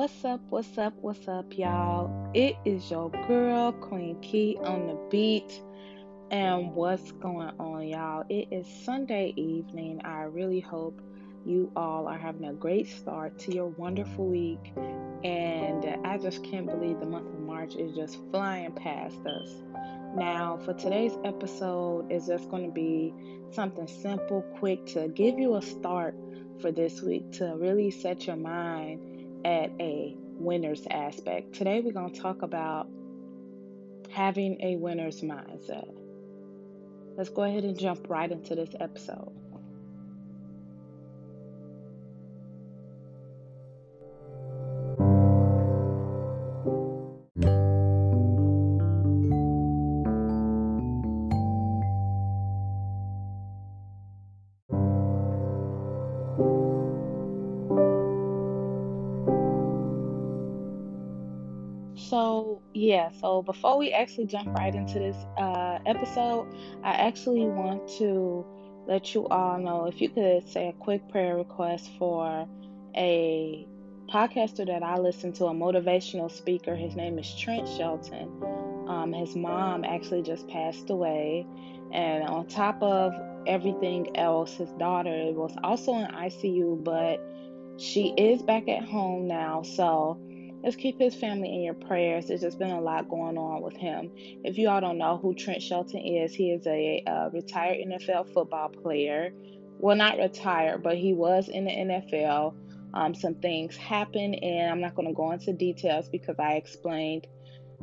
What's up? What's up? What's up, y'all? It is your girl, Queen Key, on the beat. And what's going on, y'all? It is Sunday evening. I really hope you all are having a great start to your wonderful week. And I just can't believe the month of March is just flying past us. Now, for today's episode, is just going to be something simple, quick to give you a start for this week to really set your mind at a winner's aspect. Today, we're going to talk about having a winner's mindset. Let's go ahead and jump right into this episode. So, before we actually jump right into this uh, episode, I actually want to let you all know if you could say a quick prayer request for a podcaster that I listen to, a motivational speaker. His name is Trent Shelton. Um, his mom actually just passed away. And on top of everything else, his daughter was also in ICU, but she is back at home now. So, Let's keep his family in your prayers. There's just been a lot going on with him. If you all don't know who Trent Shelton is, he is a, a retired NFL football player. Well, not retired, but he was in the NFL. Um, some things happened, and I'm not going to go into details because I explained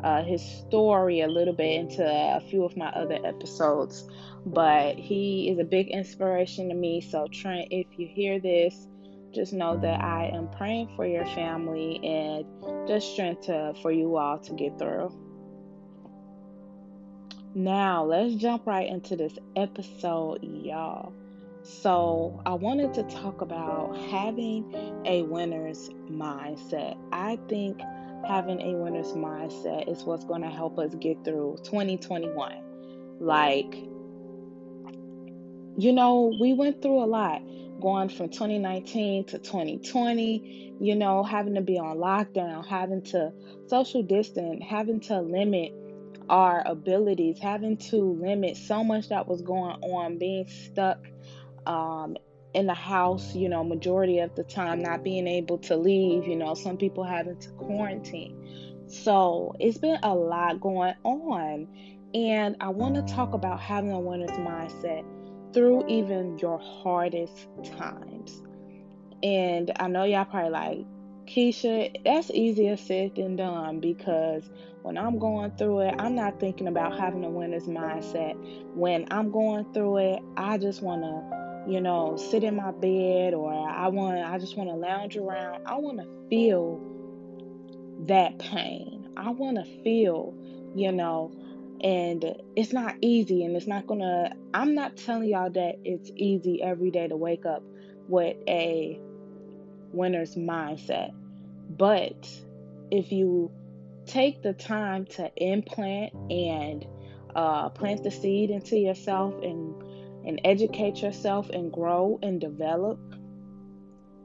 uh, his story a little bit into a few of my other episodes. But he is a big inspiration to me. So, Trent, if you hear this, just know that I am praying for your family and just strength to, for you all to get through. Now, let's jump right into this episode, y'all. So, I wanted to talk about having a winner's mindset. I think having a winner's mindset is what's going to help us get through 2021. Like, you know, we went through a lot going from 2019 to 2020, you know, having to be on lockdown, having to social distance, having to limit our abilities, having to limit so much that was going on, being stuck um, in the house, you know, majority of the time, not being able to leave, you know, some people having to quarantine. So it's been a lot going on. And I want to talk about having a winner's mindset through even your hardest times. And I know y'all probably like, Keisha, that's easier said than done because when I'm going through it, I'm not thinking about having a winner's mindset. When I'm going through it, I just want to, you know, sit in my bed or I want I just want to lounge around. I want to feel that pain. I want to feel, you know, and it's not easy and it's not gonna i'm not telling y'all that it's easy every day to wake up with a winner's mindset. But if you take the time to implant and uh, plant the seed into yourself and and educate yourself and grow and develop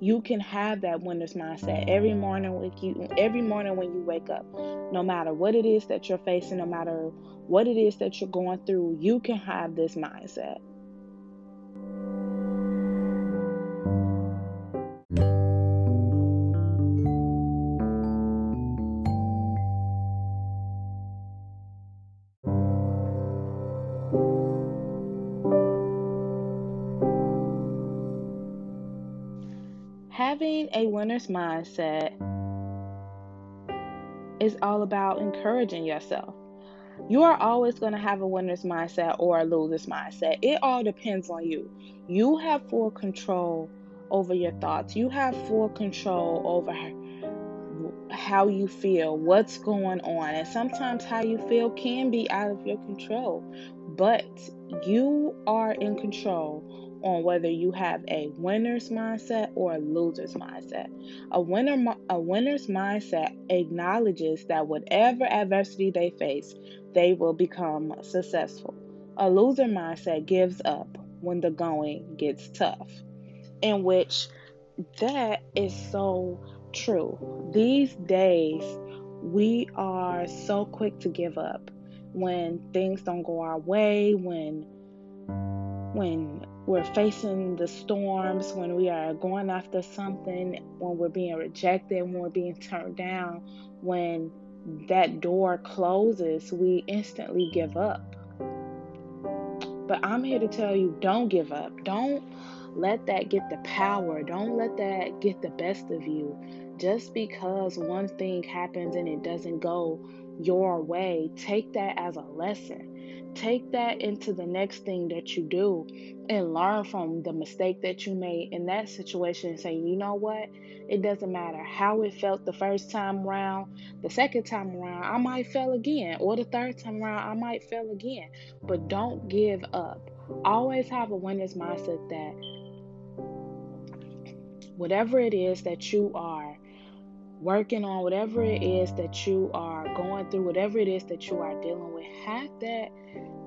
you can have that winner's mindset every morning with you every morning when you wake up. No matter what it is that you're facing no matter what it is that you're going through you can have this mindset having a winner's mindset is all about encouraging yourself. You are always going to have a winner's mindset or a loser's mindset. It all depends on you. You have full control over your thoughts, you have full control over how you feel, what's going on. And sometimes how you feel can be out of your control, but you are in control on whether you have a winner's mindset or a loser's mindset. A winner a winner's mindset acknowledges that whatever adversity they face, they will become successful. A loser mindset gives up when the going gets tough. In which that is so true. These days, we are so quick to give up when things don't go our way, when when we're facing the storms, when we are going after something, when we're being rejected, when we're being turned down, when that door closes, we instantly give up. But I'm here to tell you don't give up. Don't let that get the power. Don't let that get the best of you. Just because one thing happens and it doesn't go your way, take that as a lesson. Take that into the next thing that you do and learn from the mistake that you made in that situation and say, you know what? It doesn't matter how it felt the first time around, the second time around, I might fail again, or the third time around, I might fail again. But don't give up. Always have a winner's mindset that whatever it is that you are working on, whatever it is that mm. you are going through, whatever it is that you are dealing with, have that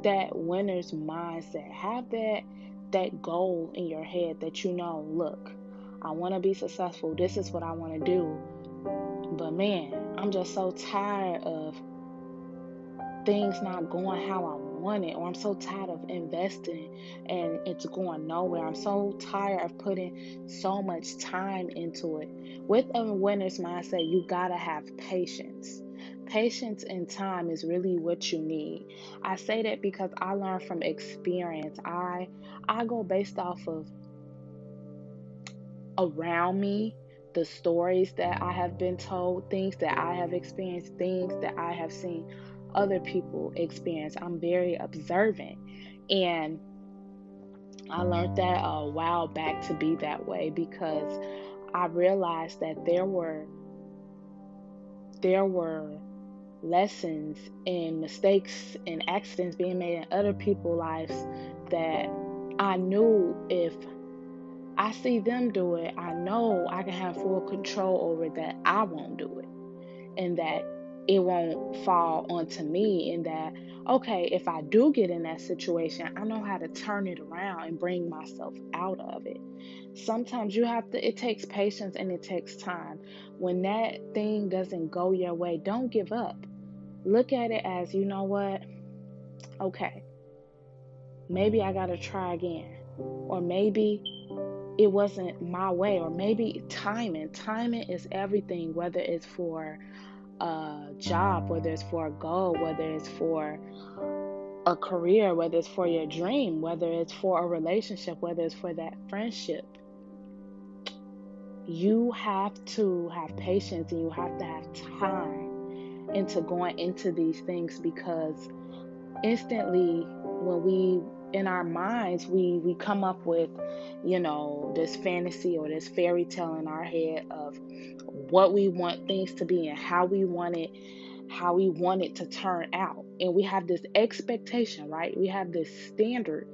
that winner's mindset. Have that that goal in your head that you know, look, I want to be successful. This is what I want to do. But man, I'm just so tired of things not going how I want it, or I'm so tired of investing and it's going nowhere. I'm so tired of putting so much time into it. With a winner's mindset, you gotta have patience. Patience and time is really what you need. I say that because I learned from experience. I I go based off of around me, the stories that I have been told, things that I have experienced, things that I have seen other people experience. I'm very observant. And I learned that a while back to be that way because I realized that there were there were lessons and mistakes and accidents being made in other people's lives that I knew if I see them do it, I know I can have full control over that I won't do it. And that it won't fall onto me in that okay if i do get in that situation i know how to turn it around and bring myself out of it. Sometimes you have to it takes patience and it takes time. When that thing doesn't go your way don't give up. Look at it as you know what? Okay maybe i gotta try again. Or maybe it wasn't my way or maybe timing timing is everything whether it's for a job, whether it's for a goal, whether it's for a career, whether it's for your dream, whether it's for a relationship, whether it's for that friendship. You have to have patience and you have to have time into going into these things because instantly when we in our minds we we come up with you know this fantasy or this fairy tale in our head of what we want things to be and how we want it how we want it to turn out. And we have this expectation right? We have this standard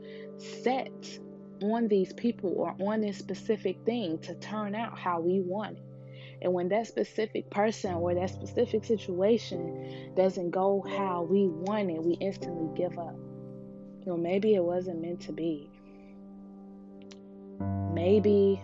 set on these people or on this specific thing to turn out how we want it. And when that specific person or that specific situation doesn't go how we want it we instantly give up you know maybe it wasn't meant to be. Maybe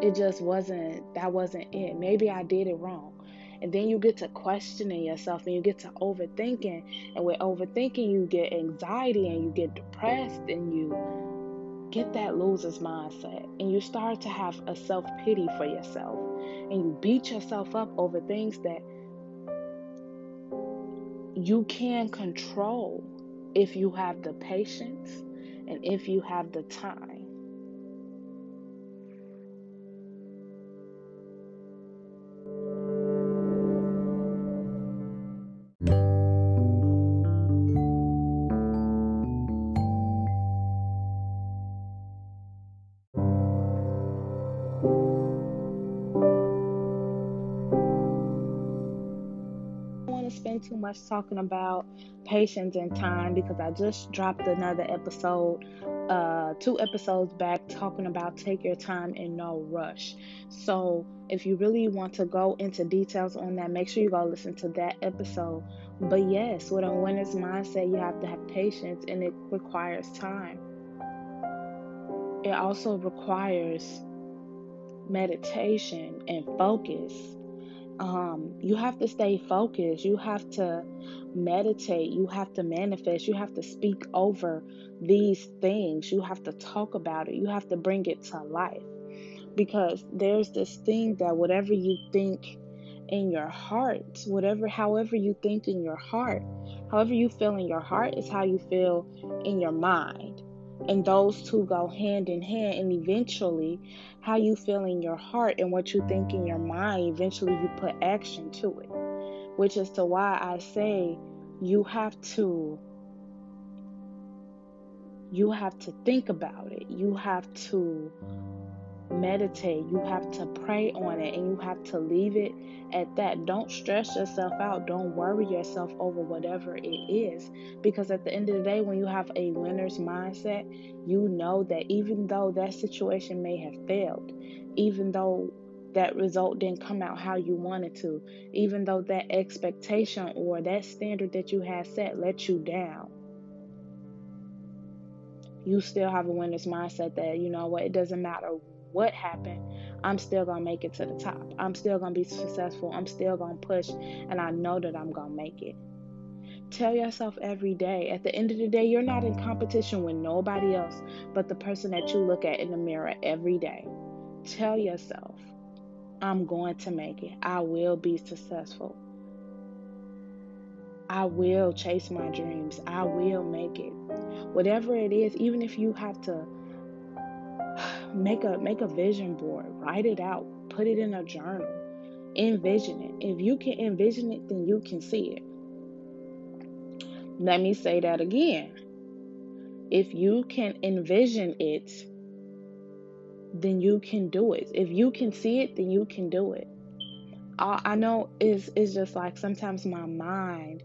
it just wasn't that wasn't it. Maybe i did it wrong. And then you get to questioning yourself and you get to overthinking. And with overthinking you get anxiety and you get depressed and you get that loser's mindset. And you start to have a self-pity for yourself. And you beat yourself up over things that you can control if you have the patience and if you have the time. I want to spend too much talking about patience and time because I just dropped another episode, uh, two episodes back, talking about take your time and no rush. So, if you really want to go into details on that, make sure you go listen to that episode. But yes, with a winner's mindset, you have to have patience and it requires time. It also requires meditation and focus. Um, you have to stay focused. You have to meditate. You have to manifest. You have to speak over these things. You have to talk about it. You have to bring it to life. Because there's this thing that whatever you think in your heart, whatever, however you think in your heart, however you feel in your heart is how you feel in your mind. And those two go hand in hand. And eventually, how you feel in your heart and what you think in your mind, eventually you put action to it. Which is to why I say you have to you have to think about it. You have to meditate. You have to pray on it and you have to leave it at that. Don't stress yourself out. Don't worry yourself over whatever it is. Because at the end of the day, when you have a winner's mindset, you know that even though that situation may have failed, even though that result didn't come out how you wanted to, even though that expectation or that standard that you had set let you down, you still have a winner's mindset that, you know what, it doesn't matter what happened, I'm still going to make it to the top. I'm still going to be successful. I'm still going to push, and I know that I'm going to make it. Tell yourself every day, at the end of the day, you're not in competition with nobody else but the person that you look at in the mirror every day. Tell yourself, I'm going to make it. I will be successful. I will chase my dreams. I will make it. Whatever it is, even if you have to make a make a vision board, write it out, put it in a journal, envision it. If you can envision it, then you can see it. Let me say that again. If you can envision it, then you can do it. If you can see it, then you can do it. I, I know it's it's just like sometimes my mind,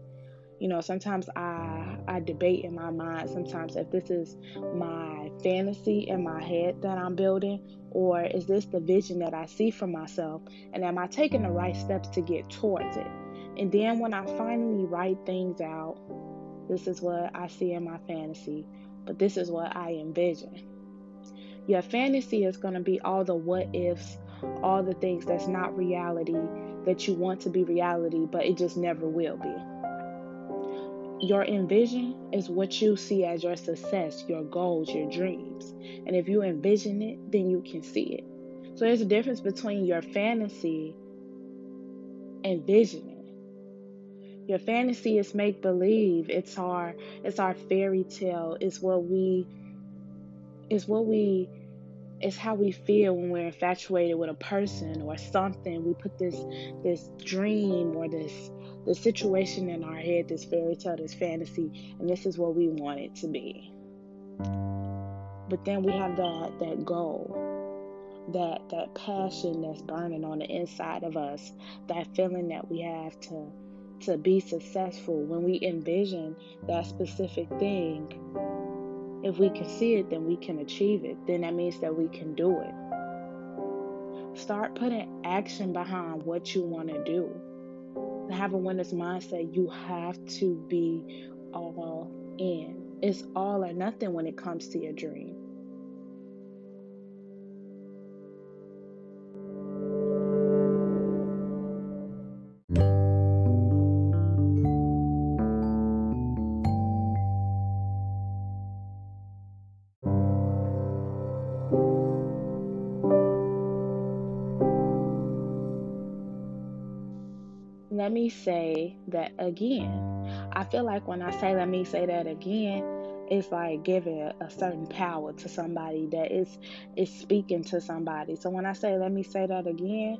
you know, sometimes I I debate in my mind sometimes if this is my fantasy in my head that I'm building or is this the vision that I see for myself and am I taking the right steps to get towards it? And then when I finally write things out, this is what I see in my fantasy, but this is what I envision. Your fantasy is going to be all the what ifs, all the things that's not reality that you want to be reality, but it just never will be. Your envision is what you see as your success, your goals, your dreams. And if you envision it, then you can see it. So there's a difference between your fantasy and visioning. Your fantasy is make believe. It's our it's our fairy tale. It's what we is what we it's how we feel when we're infatuated with a person or something. We put this this dream or this the situation in our head, this fairy tale, this fantasy, and this is what we want it to be. But then we have that that goal, that that passion that's burning on the inside of us, that feeling that we have to to be successful when we envision that specific thing if we can see it, then we can achieve it. Then that means that we can do it. Start putting action behind what you want to do. To have a winner's mindset, you have to be all in. It's all or nothing when it comes to your dream. Let me say that again. I feel like when I say let me say that again, it's like giving a, a, certain power to somebody that is is speaking to somebody. So when I say let me say that again,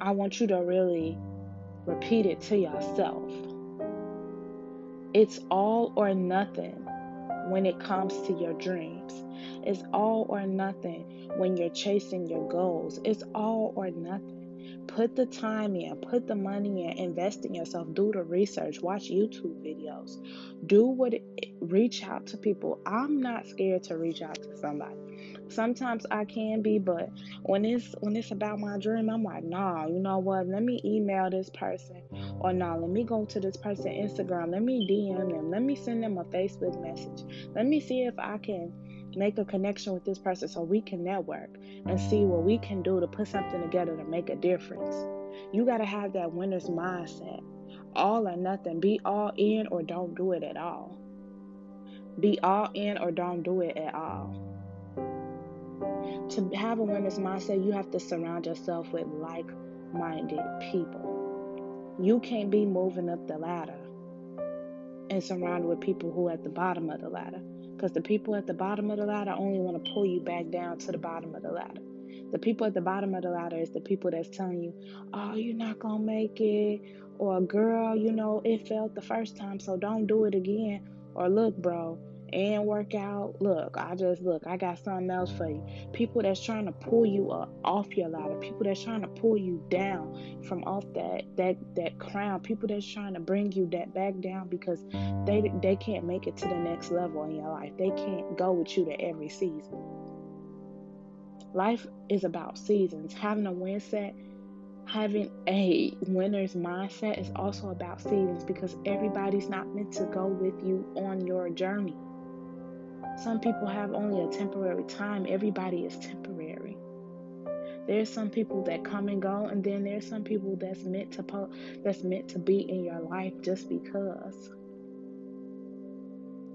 I want you to really repeat it to yourself. It's all or nothing when it comes to your dreams. It's all or nothing when you're chasing your goals. It's all or nothing. Put the time in, put the money in, invest in yourself, do the research, watch YouTube videos, do what it, reach out to people. I'm not scared to reach out to somebody. Sometimes I can be, but when it's when it's about my dream, I'm like, nah, you know what? Let me email this person, or nah, let me go to this person Instagram. Let me DM them. Let me send them a Facebook message. Let me see if I can Make a connection with this person so we can network and see what we can do to put something together to make a difference. You got to have that winner's mindset. All or nothing. Be all in or don't do it at all. Be all in or don't do it at all. To have a winner's mindset, you have to surround yourself with like minded people. You can't be moving up the ladder and surrounded with people who are at the bottom of the ladder. Because the people at the bottom of the ladder only want to pull you back down to the bottom of the ladder. The people at the bottom of the ladder is the people that's telling you, oh, you're not going to make it. Or, girl, you know, it failed the first time, so don't do it again. Or, look, bro, and work out. Look, I just look, I got something else for you. People that's trying to pull you up off your ladder, people that's trying to pull you down from off that that that crown, people that's trying to bring you that back down because they they can't make it to the next level in your life. They can't go with you to every season. Life is about seasons. Having a win set having a winner's mindset is also about seasons because everybody's not meant to go with you on your journey. Some people have only a temporary time. Everybody is temporary. There's some people that come and go, and then there's some people that's meant to po- that's meant to be in your life just because.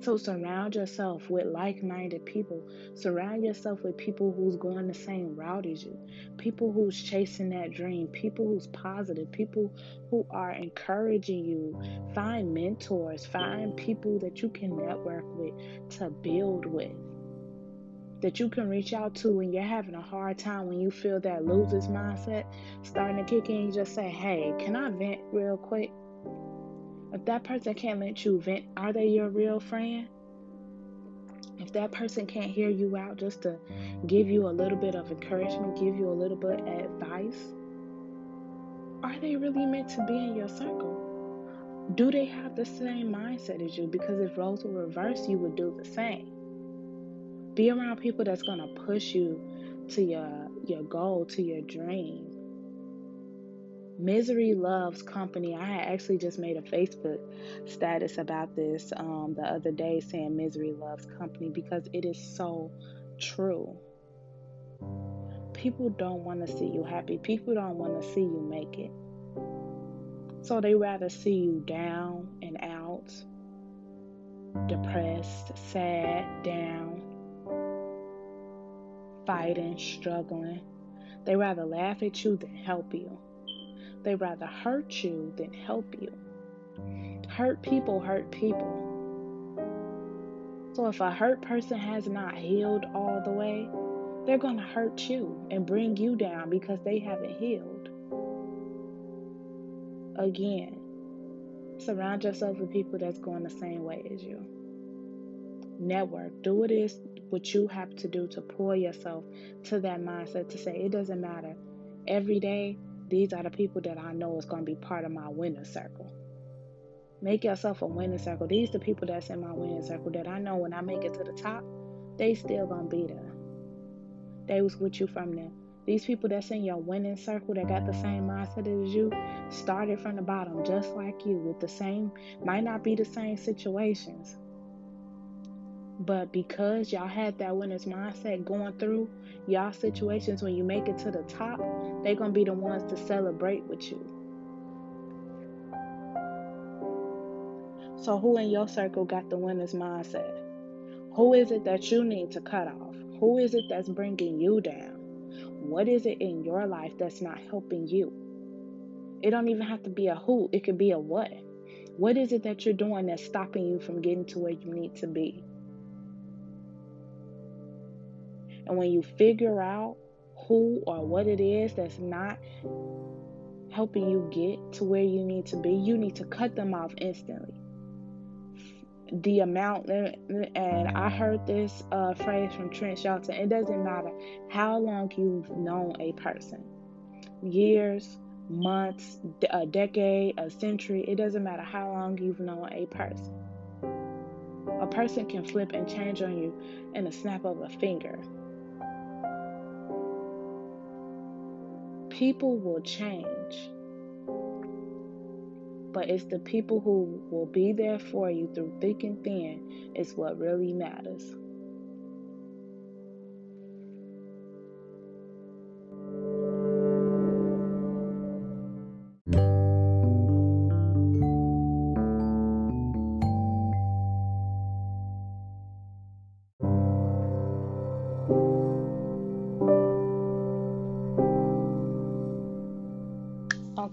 So surround yourself with like-minded people. Surround yourself with people who's going the same route as you. People who's chasing that dream. People who's positive. People who are encouraging you. Find mentors. Find people that you can network with to build with. That you can reach out to when you're having a hard time, when you feel that loser's mindset starting to kick in. You just say, "Hey, can I vent real quick?" If that person can't let you vent, are they your real friend? If that person can't hear you out just to give you a little bit of encouragement, give you a little bit of advice, are they really meant to be in your circle? Do they have the same mindset as you? Because if roles were reversed, you would do the same. Be around people that's gonna push you to your your goal, to your dream. Misery loves company. I actually just made a Facebook status about this um, the other day saying misery loves company because it is so true. People don't want to see you happy, people don't want to see you make it. So they rather see you down and out, depressed, sad, down, fighting, struggling. They rather laugh at you than help you. They rather hurt you than help you. Hurt people hurt people. So if a hurt person has not healed all the way, they're going to hurt you and bring you down because they haven't healed. Again, surround yourself with people that's going the same way as you. Network. Do what is what you have to do to pull yourself to that mindset to say it doesn't matter. Every day these are the people that I know is going to be part of my winner circle. Make yourself a winning circle. These are the people that's in my winning circle that I know when I make it to the top, they still gonna be there. They was with you from there. These people that's in your winning circle that got the same mindset as you started from the bottom just like you with the same might not be the same situations. But because y'all had that winner's mindset going through y'all situations when you make it to the top, they're going to be the ones to celebrate with you. So, who in your circle got the winner's mindset? Who is it that you need to cut off? Who is it that's bringing you down? What is it in your life that's not helping you? It don't even have to be a who, it could be a what. What is it that you're doing that's stopping you from getting to where you need to be? And when you figure out who or what it is that's not helping you get to where you need to be, you need to cut them off instantly. The amount, and I heard this uh, phrase from Trent Shelton it doesn't matter how long you've known a person years, months, a decade, a century it doesn't matter how long you've known a person. A person can flip and change on you in a snap of a finger. People will change. But it's the people who will be there for you through thick and thin is what really matters.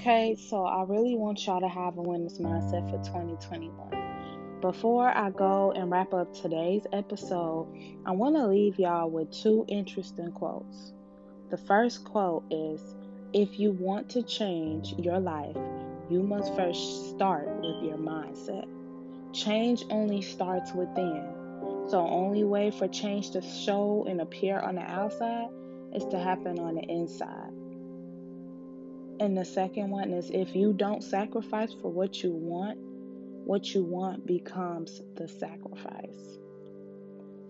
Okay, so I really want y'all to have a winner's mindset for 2021. Before I go and wrap up today's episode, I want to leave y'all with two interesting quotes. The first quote is If you want to change your life, you must first start with your mindset. Change only starts within. So, only way for change to show and appear on the outside is to happen on the inside. And the second one is if you don't sacrifice for what you want, what you want becomes the sacrifice.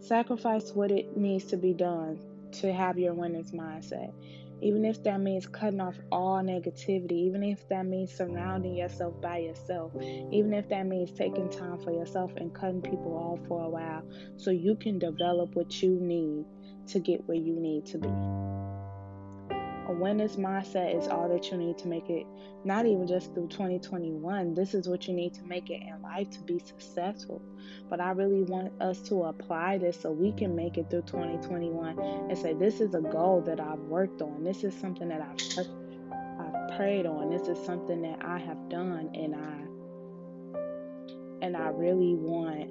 Sacrifice what it needs to be done to have your winner's mindset. Even if that means cutting off all negativity, even if that means surrounding yourself by yourself, even if that means taking time for yourself and cutting people off for a while so you can develop what you need to get where you need to be. A winner's mindset is all that you need to make it, not even just through 2021. This is what you need to make it in life to be successful. But I really want us to apply this so we can make it through 2021 and say, This is a goal that I've worked on. This is something that I've, I've prayed on. This is something that I have done and I and I really want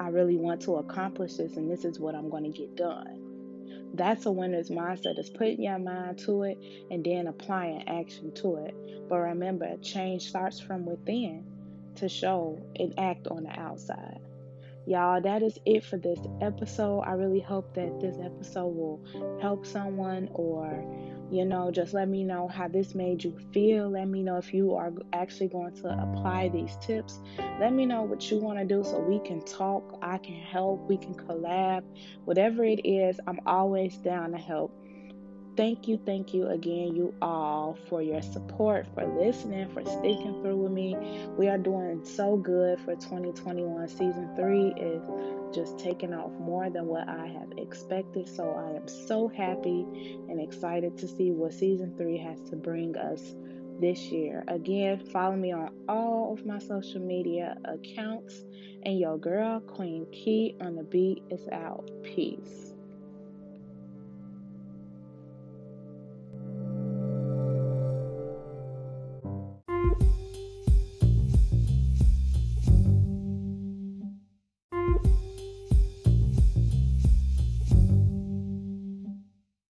I really want to accomplish this and this is what I'm going to get done. That's a winner's mindset is putting your mind to it and then applying action to it. But remember, change starts from within to show and act on the outside. Y'all, that is it for this episode. I really hope that this episode will help someone or you know, just let me know how this made you feel. Let me know if you are actually going to apply these tips. Let me know what you want to do so we can talk. I can help. We can collab. Whatever it is, I'm always down to help. Thank you, thank you again, you all, for your support, for listening, for sticking through with me. We are doing so good for 2021. Season three is just taking off more than what I have expected. So I am so happy and excited to see what season three has to bring us this year. Again, follow me on all of my social media accounts. And your girl, Queen Key on the beat is out. Peace.